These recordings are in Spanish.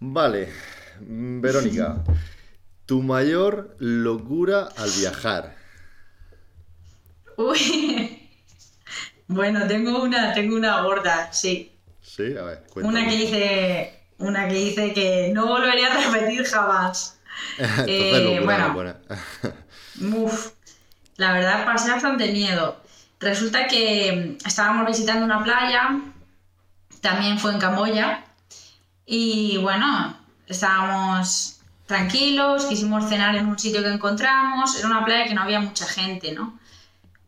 Vale, Verónica, tu mayor locura al viajar. Uy. Bueno, tengo una, tengo una gorda, sí. Sí, a ver, Una que dice, una que dice que no volvería a repetir jamás. eh, bueno, buena. uf, la verdad pasé bastante miedo. Resulta que estábamos visitando una playa, también fue en Camboya, y bueno, estábamos tranquilos, quisimos cenar en un sitio que encontramos, era una playa que no había mucha gente, ¿no?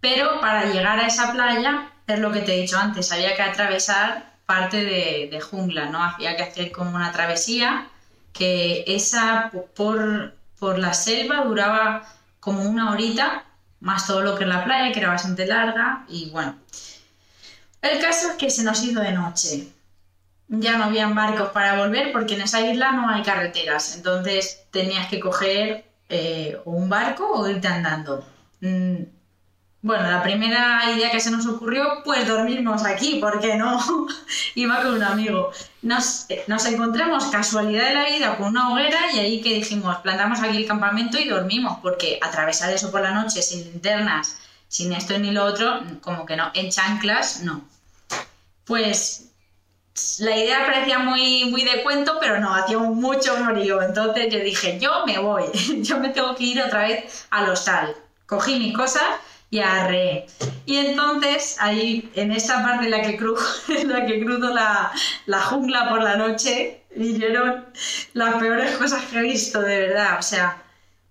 Pero para llegar a esa playa, es lo que te he dicho antes, había que atravesar parte de, jungla, ¿no? Había que hacer como una travesía, que esa por, por la selva duraba como una horita, más todo lo que es la playa, que era bastante larga, y bueno. El caso es que se nos hizo de noche ya no habían barcos para volver porque en esa isla no hay carreteras. Entonces tenías que coger eh, un barco o irte andando. Mm, bueno, la primera idea que se nos ocurrió, pues dormirnos aquí, ¿por qué no? Iba con un amigo. Nos, nos encontramos casualidad de la vida con una hoguera y ahí que dijimos, plantamos aquí el campamento y dormimos, porque atravesar eso por la noche sin linternas, sin esto ni lo otro, como que no, en chanclas, no. Pues la idea parecía muy, muy de cuento, pero no, hacía mucho frío. Entonces yo dije, yo me voy, yo me tengo que ir otra vez al hostal. Cogí mis cosas y arreé. Y entonces ahí, en esa parte en la que, cruzo, en la, que cruzo la, la jungla por la noche, vinieron las peores cosas que he visto, de verdad. O sea,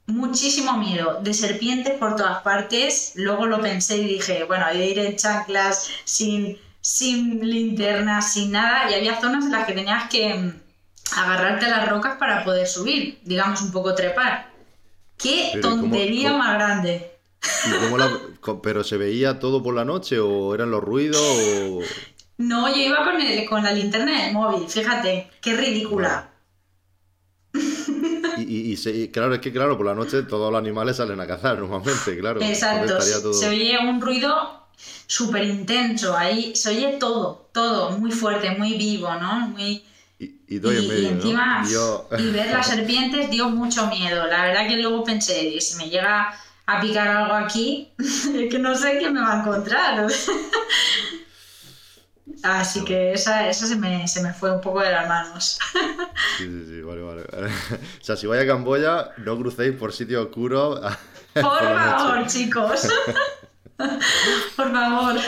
muchísimo miedo, de serpientes por todas partes. Luego lo pensé y dije, bueno, de ir en chanclas sin sin linterna, sin nada, y había zonas en las que tenías que mm, agarrarte a las rocas para poder subir, digamos un poco trepar. ¡Qué tontería más grande! ¿Pero se veía todo por la noche o eran los ruidos? No, yo iba con, el, con la linterna del móvil, fíjate, qué ridícula. Y, claro, es que claro, por la noche todos los animales salen a cazar normalmente, claro. Exacto, se oye un ruido súper intenso, ahí se oye todo, todo, muy fuerte, muy vivo, ¿no? Muy... Y, encima, y ver las serpientes dio mucho miedo. La verdad que luego pensé, si me llega a picar algo aquí, es que no sé qué me va a encontrar. Así que esa, esa se, me, se, me, fue un poco de las manos. Sí, sí, sí, vale, vale. O sea, si vais a Camboya, no crucéis por sitio oscuro. Por, por favor, chicos. Por favor.